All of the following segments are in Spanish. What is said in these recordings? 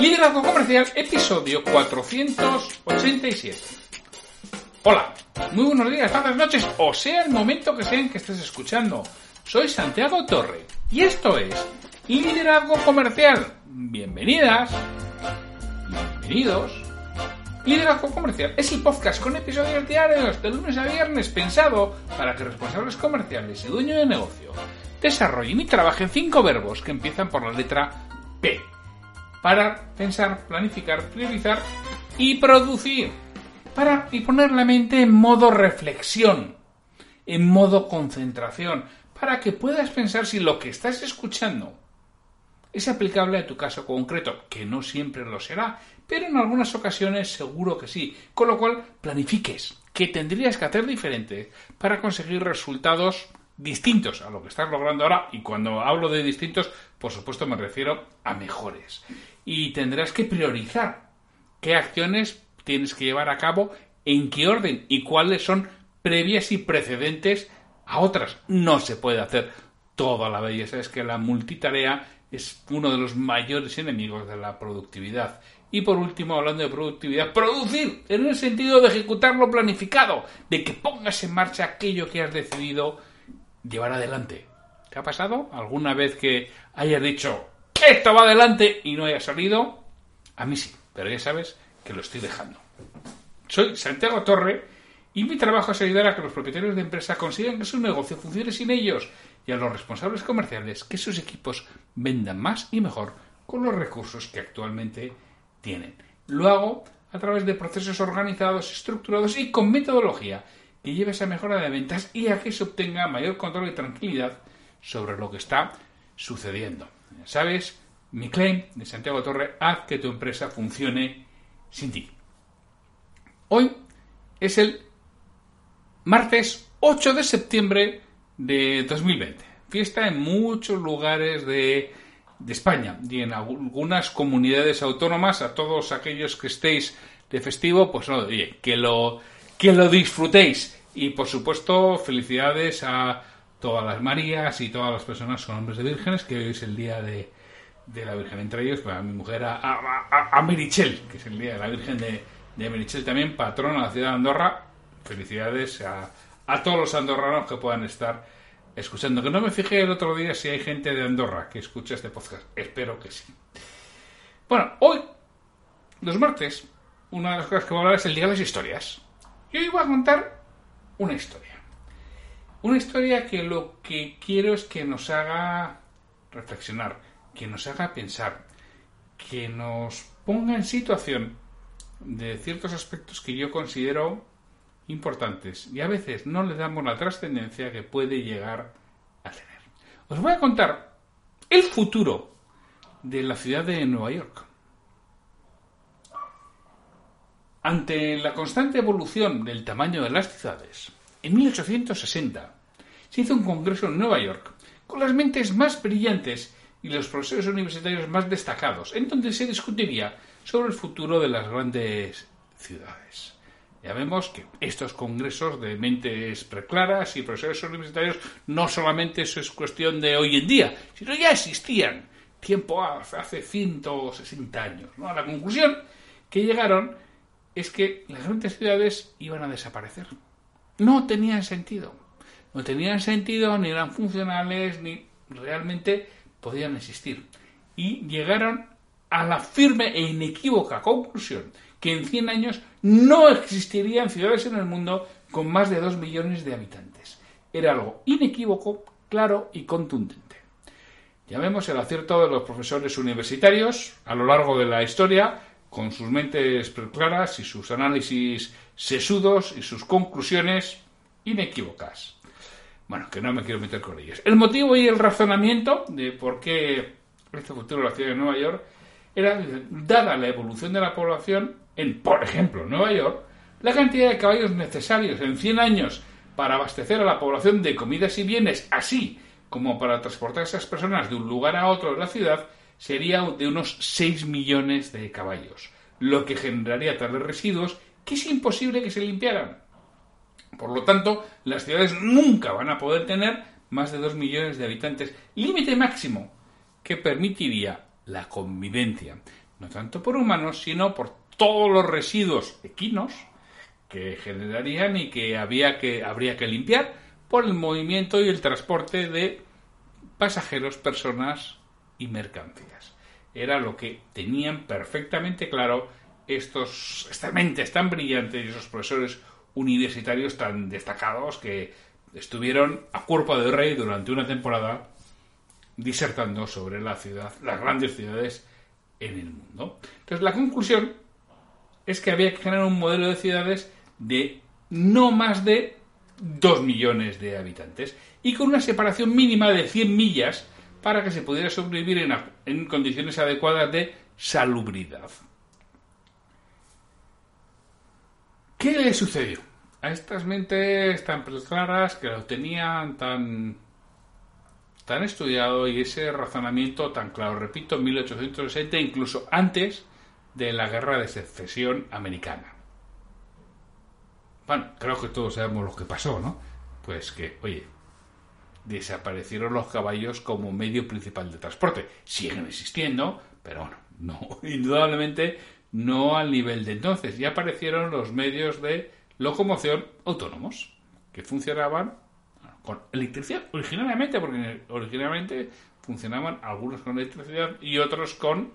Liderazgo Comercial, episodio 487. Hola, muy buenos días, tardes, noches, o sea el momento que sea en que estés escuchando. Soy Santiago Torre y esto es Liderazgo Comercial. Bienvenidas, bienvenidos. Liderazgo Comercial es el podcast con episodios diarios de lunes a viernes pensado para que responsables comerciales y dueños de negocio desarrollen y trabajen cinco verbos que empiezan por la letra P parar, pensar, planificar, priorizar y producir. Parar y poner la mente en modo reflexión, en modo concentración, para que puedas pensar si lo que estás escuchando es aplicable a tu caso concreto, que no siempre lo será, pero en algunas ocasiones seguro que sí, con lo cual planifiques qué tendrías que hacer diferente para conseguir resultados distintos a lo que estás logrando ahora y cuando hablo de distintos, por supuesto me refiero a mejores y tendrás que priorizar qué acciones tienes que llevar a cabo, en qué orden y cuáles son previas y precedentes a otras. No se puede hacer toda la belleza. Es que la multitarea es uno de los mayores enemigos de la productividad. Y por último, hablando de productividad, producir en el sentido de ejecutar lo planificado, de que pongas en marcha aquello que has decidido llevar adelante. ¿Te ha pasado alguna vez que hayas dicho esto va adelante y no haya salido, a mí sí, pero ya sabes que lo estoy dejando. Soy Santiago Torre y mi trabajo es ayudar a que los propietarios de empresa consigan que su negocio funcione sin ellos y a los responsables comerciales que sus equipos vendan más y mejor con los recursos que actualmente tienen. Lo hago a través de procesos organizados, estructurados y con metodología que lleve esa mejora de ventas y a que se obtenga mayor control y tranquilidad sobre lo que está sucediendo. ¿Sabes? Mi claim de Santiago Torre, haz que tu empresa funcione sin ti. Hoy es el martes 8 de septiembre de 2020. Fiesta en muchos lugares de, de España y en algunas comunidades autónomas. A todos aquellos que estéis de festivo, pues no, oye, que lo, que lo disfrutéis. Y por supuesto, felicidades a todas las Marías y todas las personas con nombres de vírgenes, que hoy es el día de, de la Virgen, entre ellos pues, a mi mujer, a, a, a, Merichel, que es el día de la Virgen de, de Merichel también, patrona de la ciudad de Andorra. Felicidades a, a todos los andorranos que puedan estar escuchando. Que no me fijé el otro día si hay gente de Andorra que escucha este podcast. Espero que sí. Bueno, hoy, los martes, una de las cosas que voy a hablar es el día de las historias. Y hoy voy a contar una historia. Una historia que lo que quiero es que nos haga reflexionar, que nos haga pensar, que nos ponga en situación de ciertos aspectos que yo considero importantes y a veces no le damos la trascendencia que puede llegar a tener. Os voy a contar el futuro de la ciudad de Nueva York. Ante la constante evolución del tamaño de las ciudades, en 1860 se hizo un congreso en Nueva York con las mentes más brillantes y los profesores universitarios más destacados, en donde se discutiría sobre el futuro de las grandes ciudades. Ya vemos que estos congresos de mentes preclaras y profesores universitarios no solamente eso es cuestión de hoy en día, sino ya existían tiempo hace 160 años. ¿no? La conclusión que llegaron es que las grandes ciudades iban a desaparecer. No tenían sentido no tenían sentido, ni eran funcionales, ni realmente podían existir. Y llegaron a la firme e inequívoca conclusión que en 100 años no existirían ciudades en el mundo con más de 2 millones de habitantes. Era algo inequívoco, claro y contundente. Ya vemos el acierto de los profesores universitarios a lo largo de la historia, con sus mentes claras y sus análisis sesudos y sus conclusiones inequívocas. Bueno, que no me quiero meter con ellos. El motivo y el razonamiento de por qué este futuro de la ciudad de Nueva York era, dada la evolución de la población en, por ejemplo, Nueva York, la cantidad de caballos necesarios en 100 años para abastecer a la población de comidas y bienes, así como para transportar a esas personas de un lugar a otro de la ciudad, sería de unos 6 millones de caballos, lo que generaría tales residuos que es imposible que se limpiaran. Por lo tanto, las ciudades nunca van a poder tener más de 2 millones de habitantes, límite máximo que permitiría la convivencia, no tanto por humanos, sino por todos los residuos equinos que generarían y que, había que habría que limpiar por el movimiento y el transporte de pasajeros, personas y mercancías. Era lo que tenían perfectamente claro estos, estas mentes tan brillantes y esos profesores universitarios tan destacados que estuvieron a cuerpo de rey durante una temporada disertando sobre la ciudad, las grandes ciudades en el mundo. Entonces, la conclusión es que había que generar un modelo de ciudades de no más de 2 millones de habitantes y con una separación mínima de 100 millas para que se pudiera sobrevivir en, en condiciones adecuadas de salubridad. ¿Qué le sucedió? A estas mentes tan claras que lo tenían tan tan estudiado y ese razonamiento tan claro, repito, 1860, incluso antes de la guerra de secesión americana. Bueno, creo que todos sabemos lo que pasó, ¿no? Pues que, oye, desaparecieron los caballos como medio principal de transporte. Siguen existiendo, pero bueno, no, indudablemente no al nivel de entonces. Ya aparecieron los medios de locomoción autónomos que funcionaban con electricidad, originalmente, porque originalmente funcionaban algunos con electricidad y otros con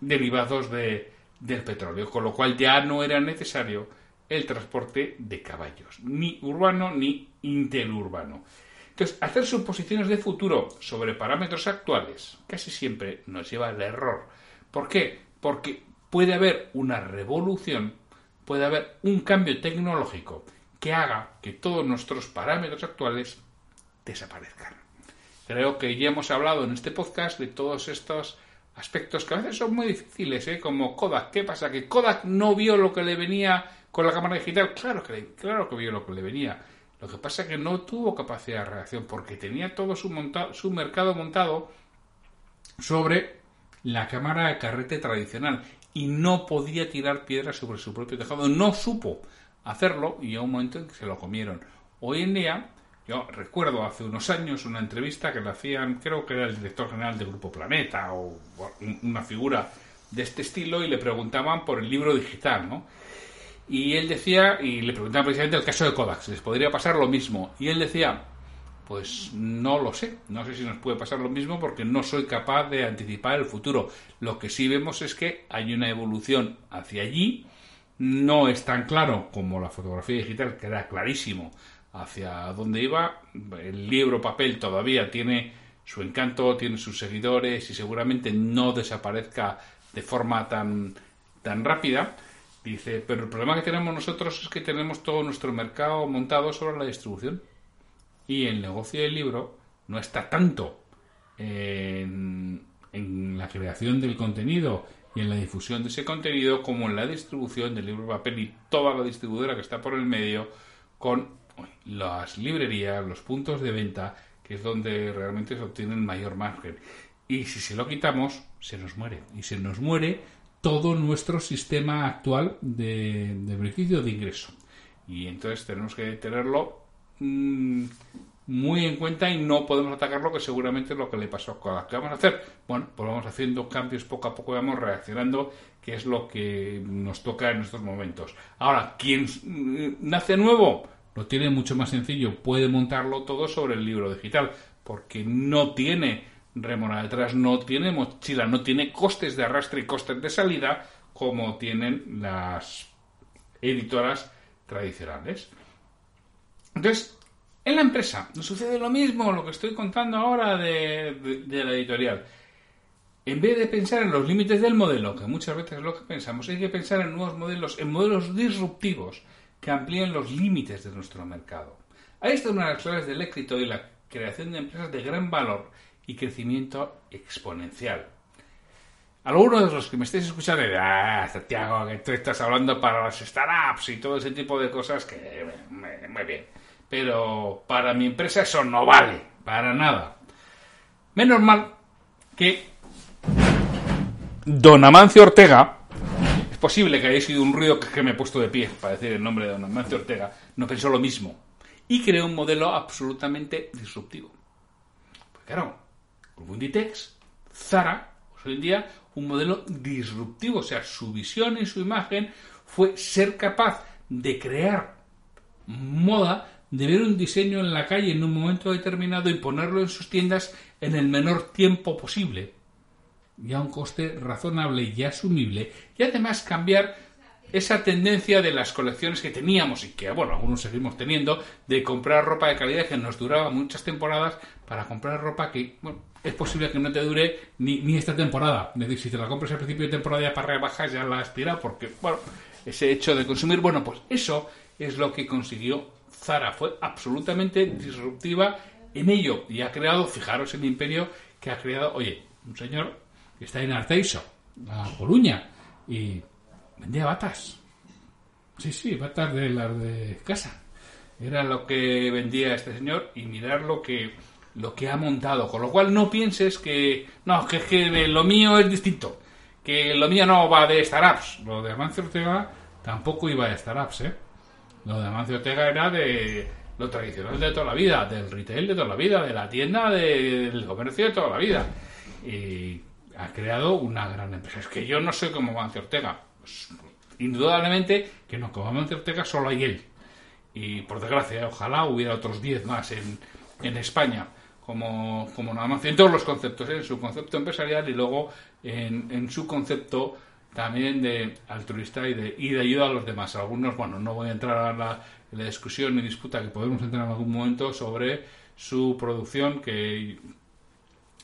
derivados de, del petróleo, con lo cual ya no era necesario el transporte de caballos, ni urbano ni interurbano. Entonces, hacer suposiciones de futuro sobre parámetros actuales casi siempre nos lleva al error. ¿Por qué? Porque puede haber una revolución, puede haber un cambio tecnológico que haga que todos nuestros parámetros actuales desaparezcan. Creo que ya hemos hablado en este podcast de todos estos aspectos que a veces son muy difíciles, ¿eh? como Kodak. ¿Qué pasa? ¿Que Kodak no vio lo que le venía con la cámara digital? Claro que, claro que vio lo que le venía. Lo que pasa es que no tuvo capacidad de reacción porque tenía todo su, su mercado montado sobre la cámara de carrete tradicional y no podía tirar piedras sobre su propio tejado. No supo hacerlo y a un momento en que se lo comieron. Hoy en día, yo recuerdo hace unos años una entrevista que le hacían, creo que era el director general del Grupo Planeta o una figura de este estilo y le preguntaban por el libro digital, ¿no? Y él decía, y le preguntaban precisamente el caso de Kodak, les podría pasar lo mismo. Y él decía, pues no lo sé, no sé si nos puede pasar lo mismo porque no soy capaz de anticipar el futuro. Lo que sí vemos es que hay una evolución hacia allí no es tan claro como la fotografía digital, que era clarísimo hacia dónde iba. El libro papel todavía tiene su encanto, tiene sus seguidores y seguramente no desaparezca de forma tan, tan rápida. Dice, pero el problema que tenemos nosotros es que tenemos todo nuestro mercado montado sobre la distribución. Y el negocio del libro no está tanto en, en la creación del contenido y en la difusión de ese contenido como en la distribución del libro de papel y toda la distribuidora que está por el medio con las librerías, los puntos de venta, que es donde realmente se obtiene el mayor margen. Y si se lo quitamos, se nos muere. Y se nos muere todo nuestro sistema actual de, beneficio de ingreso. Y entonces tenemos que tenerlo mm, muy en cuenta y no podemos atacarlo, que seguramente es lo que le pasó a. ¿Qué vamos a hacer? Bueno, pues vamos haciendo cambios poco a poco, vamos reaccionando, que es lo que nos toca en estos momentos. Ahora, ¿quién nace nuevo? Lo tiene mucho más sencillo, puede montarlo todo sobre el libro digital, porque no tiene remora detrás, no tiene mochila, no tiene costes de arrastre y costes de salida como tienen las editoras tradicionales. Entonces, en la empresa nos sucede lo mismo, lo que estoy contando ahora de, la editorial. En vez de pensar en los límites del modelo, que muchas veces es lo que pensamos, hay que pensar en nuevos modelos, en modelos disruptivos que amplíen los límites de nuestro mercado. Ahí está una de las claves del éxito y la creación de empresas de gran valor y crecimiento exponencial. Algunos de los que me estéis escuchando dirán, ah, Santiago, que tú estás hablando para las startups y todo ese tipo de cosas que muy bien. Pero para mi empresa eso no vale, para nada. Menos mal que Don Amancio Ortega, es posible que haya sido un ruido que me he puesto de pie para decir el nombre de Don Amancio Ortega, no pensó lo mismo y creó un modelo absolutamente disruptivo. Pues claro, Inditex, Zara, pues hoy en día un modelo disruptivo, o sea, su visión y su imagen fue ser capaz de crear moda, de ver un diseño en la calle en un momento determinado y ponerlo en sus tiendas en el menor tiempo posible y a un coste razonable y asumible y además cambiar esa tendencia de las colecciones que teníamos y que, bueno, algunos seguimos teniendo, de comprar ropa de calidad que nos duraba muchas temporadas para comprar ropa que, bueno, es posible que no te dure ni, ni esta temporada. Es decir, si te la compras al principio de temporada ya para rebajar ya la has tirado porque, bueno, ese hecho de consumir, bueno, pues eso es lo que consiguió Zara. Fue absolutamente disruptiva en ello y ha creado, fijaros el imperio que ha creado, oye, un señor que está en Arteiso, la Coruña, y vendía batas. Sí, sí, batas de las de casa. Era lo que vendía este señor y mirar lo que lo que ha montado. Con lo cual no pienses que no, que, que lo mío es distinto. Que lo mío no va de startups. Lo de Amancio Ortega tampoco iba de startups, ¿eh? Lo de Amancio Ortega era de lo tradicional de toda la vida, del retail de toda la vida, de la tienda, del comercio de toda la vida. Y ha creado una gran empresa. Es que yo no soy como Amancio Ortega pues, indudablemente que no, como Amancio Ortega solo hay él. Y por desgracia, ojalá hubiera otros 10 más en, en España como, como Amancio, en todos los conceptos, en su concepto empresarial y luego en, en su concepto también de altruista y de, y de ayuda a los demás. Algunos, bueno, no voy a entrar a la, la discusión ni disputa que podemos entrar en algún momento sobre su producción, que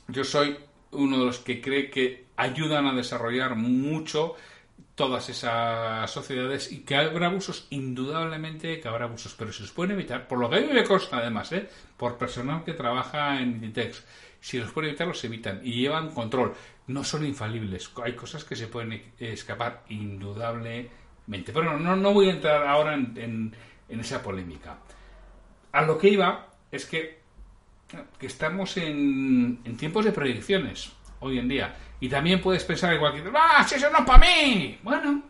yo soy uno de los que cree que ayudan a desarrollar mucho todas esas sociedades y que habrá abusos, indudablemente que habrá abusos, pero se los pueden evitar, por lo que a mí me consta además, ¿eh? por personal que trabaja en Inditex, si los pueden evitar, los evitan y llevan control. No son infalibles, hay cosas que se pueden escapar indudablemente. Pero no, no voy a entrar ahora en, en, esa polémica. A lo que iba es que, que estamos en, en tiempos de proyecciones hoy en día. Y también puedes pensar igual que, ¡ah, si eso no es para mí! Bueno,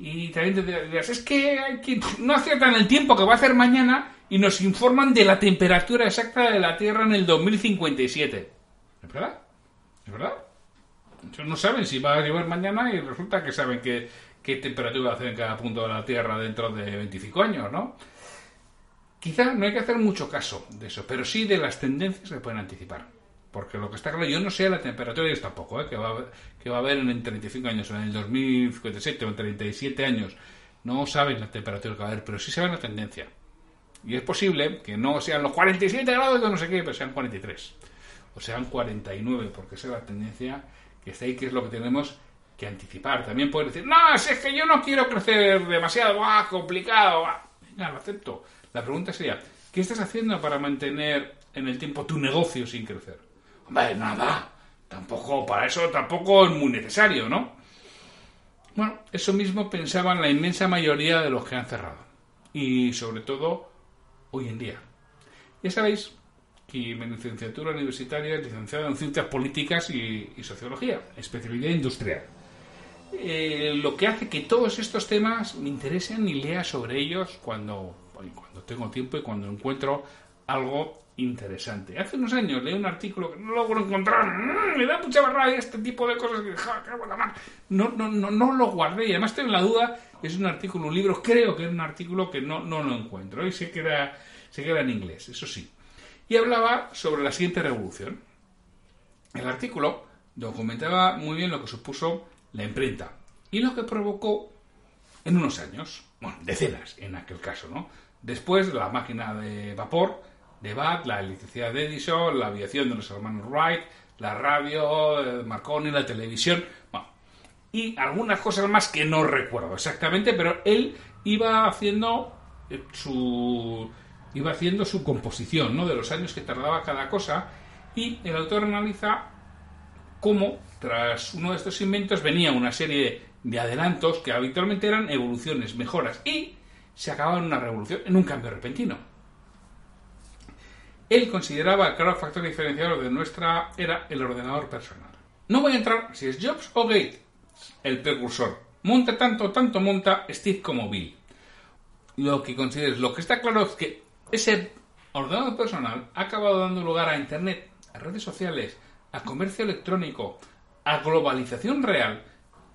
y también te dirás, es que, hay que no aciertan el tiempo que va a hacer mañana y nos informan de la temperatura exacta de la Tierra en el 2057. ¿Es verdad? ¿Es verdad? Ellos no saben si va a llover mañana y resulta que saben que, qué temperatura hacer en cada punto de la Tierra dentro de 25 años, ¿no? Quizá no hay que hacer mucho caso de eso, pero sí de las tendencias que pueden anticipar. Porque lo que está claro, yo no sé la temperatura, ellos tampoco, ¿eh? que, va que va a haber en 35 años, o en el 2057 o en 37 años. No saben la temperatura que va a haber, pero sí saben la tendencia. Y es posible que no sean los 47 grados de no sé qué, pero sean 43. O sean 49, porque esa es la tendencia que está ahí, que es lo que tenemos que anticipar. También pueden decir, no, es que yo no quiero crecer demasiado, ah, complicado. Venga, lo acepto. La pregunta sería, ¿qué estás haciendo para mantener en el tiempo tu negocio sin crecer? Hombre, nada. Tampoco, para eso tampoco es muy necesario, ¿no? Bueno, eso mismo pensaban la inmensa mayoría de los que han cerrado. Y sobre todo hoy en día. Ya sabéis que mi licenciatura universitaria es licenciada en Ciencias Políticas y, Sociología, especialidad industrial. Eh, lo que hace que todos estos temas me interesen y lea sobre ellos cuando, cuando tengo tiempo y cuando encuentro algo interesante. Hace unos años leí un artículo que no logro encontrar, mm, me da mucha barra este tipo de cosas no, no, no, no lo guardé y además tengo la duda, es un artículo, un libro, creo que es un artículo que no, no lo encuentro y sé que, era, era en inglés, eso sí. Y hablaba sobre la siguiente revolución. El artículo documentaba muy bien lo que supuso la imprenta y lo que provocó en unos años, bueno, decenas en aquel caso, ¿no? Después la máquina de vapor, de Bat, la electricidad de Edison, la aviación de los hermanos Wright, la radio, Marconi, la televisión, y algunas cosas más que no recuerdo exactamente, pero él iba haciendo eh, su iba haciendo su composición, ¿no? De los años que tardaba cada cosa y el autor analiza cómo tras uno de estos inventos venía una serie de adelantos que habitualmente eran evoluciones, mejoras y se acababa en una revolución, en un cambio repentino. Él consideraba el claro factor diferenciador de nuestra era el ordenador personal. No voy a entrar si es Jobs o Gates, el precursor. Monta tanto, tanto monta Steve como Bill. Lo que consideres, lo que está claro es que ese ordenador personal ha acabado dando lugar a Internet, a redes sociales, a comercio electrónico, a globalización real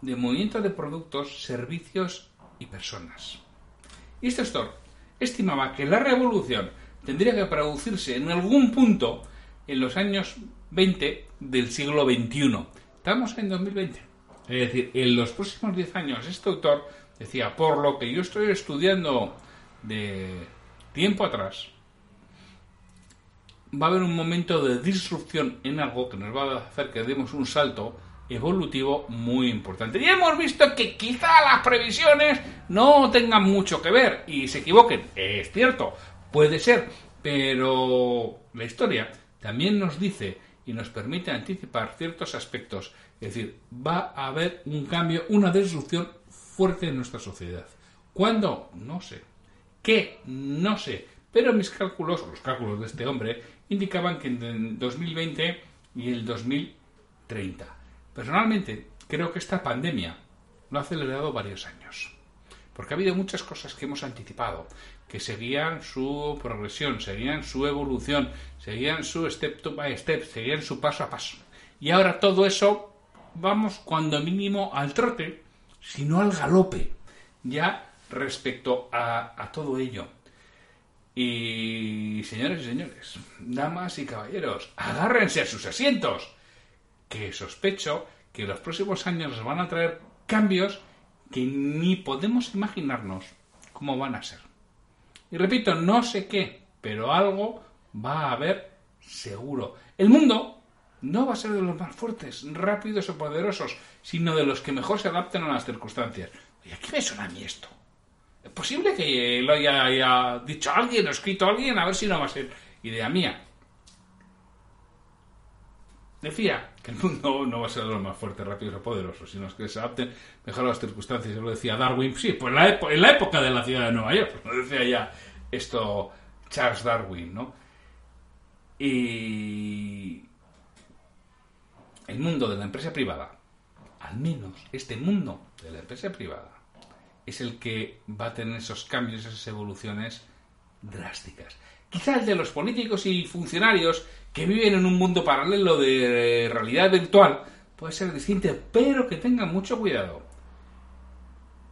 de movimiento de productos, servicios y personas. Y este autor estimaba que la revolución tendría que producirse en algún punto en los años 20 del siglo XXI. Estamos en 2020. Es decir, en los próximos 10 años, este autor decía, por lo que yo estoy estudiando de tiempo atrás, va a haber un momento de disrupción en algo que nos va a hacer que demos un salto evolutivo muy importante. Y hemos visto que quizá las previsiones no tengan mucho que ver y se equivoquen. Es cierto, puede ser, pero la historia también nos dice y nos permite anticipar ciertos aspectos. Es decir, va a haber un cambio, una disrupción fuerte en nuestra sociedad. ¿Cuándo? No sé. ¿Qué? No sé. Pero mis cálculos, los cálculos de este hombre, indicaban que en 2020 y el 2030. Personalmente, creo que esta pandemia lo ha acelerado varios años. Porque ha habido muchas cosas que hemos anticipado, que seguían su progresión, seguían su evolución, seguían su step by step, seguían su paso a paso. Y ahora todo eso vamos cuando mínimo al trote, si no al galope, ya respecto a, a todo ello. Y señores y señores, damas y caballeros, agárrense a sus asientos, que sospecho que los próximos años nos van a traer cambios que ni podemos imaginarnos cómo van a ser. Y repito, no sé qué, pero algo va a haber seguro. El mundo no va a ser de los más fuertes, rápidos o poderosos, sino de los que mejor se adapten a las circunstancias. ¿Y aquí me suena a mí esto? Es posible que lo haya, dicho alguien o escrito alguien, a ver si no va a ser idea mía. Decía que el mundo no va a ser los más fuertes, rápidos o poderosos, sino que se adapten mejor a las circunstancias. Yo lo decía Darwin, sí, pues en la época de la ciudad de Nueva York, lo decía ya esto Charles Darwin, ¿no? Y el mundo de la empresa privada, al menos este mundo de la empresa privada, es el que va a tener esos cambios, esas evoluciones drásticas. Quizá el de los políticos y funcionarios que viven en un mundo paralelo de realidad virtual puede ser distinto, pero que tengan mucho cuidado.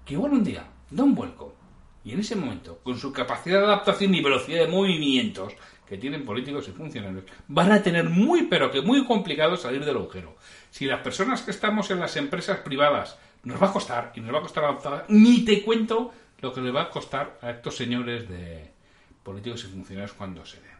Que igual un día da un vuelco y en ese momento, con su capacidad de adaptación y velocidad de movimientos que tienen políticos y funcionarios, van a tener muy pero que muy complicado salir del agujero. Si las personas que estamos en las empresas privadas nos va a costar, y nos va a costar adaptar, ni te cuento lo que le va a costar a estos señores de políticos y funcionarios cuando se den.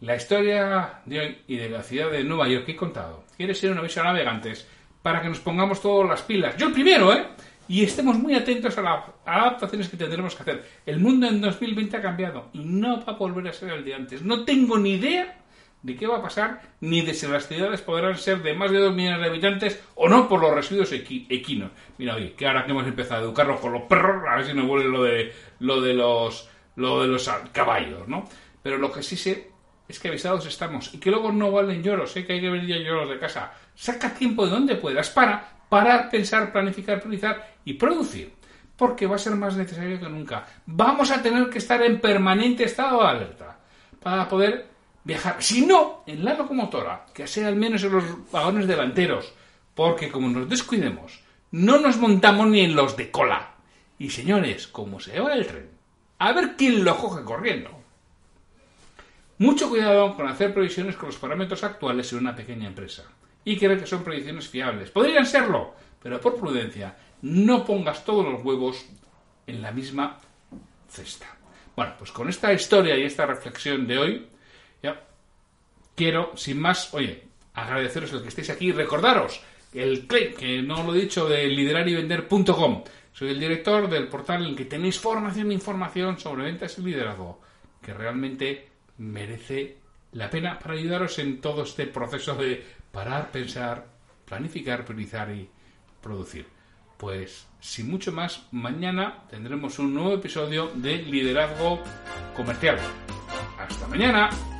La historia de hoy y de la ciudad de Nueva York que he contado quiere ser una visión navegantes para que nos pongamos todas las pilas. Yo el primero, ¿eh? Y estemos muy atentos a las adaptaciones que tendremos que hacer. El mundo en 2020 ha cambiado y no va a volver a ser el de antes. No tengo ni idea de qué va a pasar, ni de si las ciudades podrán ser de más de 2 millones de habitantes o no por los residuos equinos. Mira, oye, que ahora que hemos empezado a educarlos con los perros, a ver si nos vuelve lo de, lo de los lo de los caballos, ¿no? Pero lo que sí sé es que avisados estamos y que luego no valen lloros, ¿eh? que hay que venir lloros de casa. Saca tiempo de donde puedas para parar, pensar, planificar, priorizar y producir, porque va a ser más necesario que nunca. Vamos a tener que estar en permanente estado de alerta para poder viajar, si no en la locomotora, que sea al menos en los vagones delanteros, porque como nos descuidemos, no nos montamos ni en los de cola. Y señores, como se va el tren, a ver quién lo coge corriendo. Mucho cuidado con hacer previsiones con los parámetros actuales en una pequeña empresa y creer que son previsiones fiables. Podrían serlo, pero por prudencia, no pongas todos los huevos en la misma cesta. Bueno, pues con esta historia y esta reflexión de hoy, ya quiero, sin más, oye, agradeceros el que estéis aquí y recordaros el claim, que no lo he dicho, de liderarivender.com Soy el director del portal en que tenéis formación e información sobre ventas y liderazgo, que realmente merece la pena para ayudaros en todo este proceso de parar, pensar, planificar, priorizar y producir. Pues sin mucho más, mañana tendremos un nuevo episodio de Liderazgo Comercial. Hasta mañana.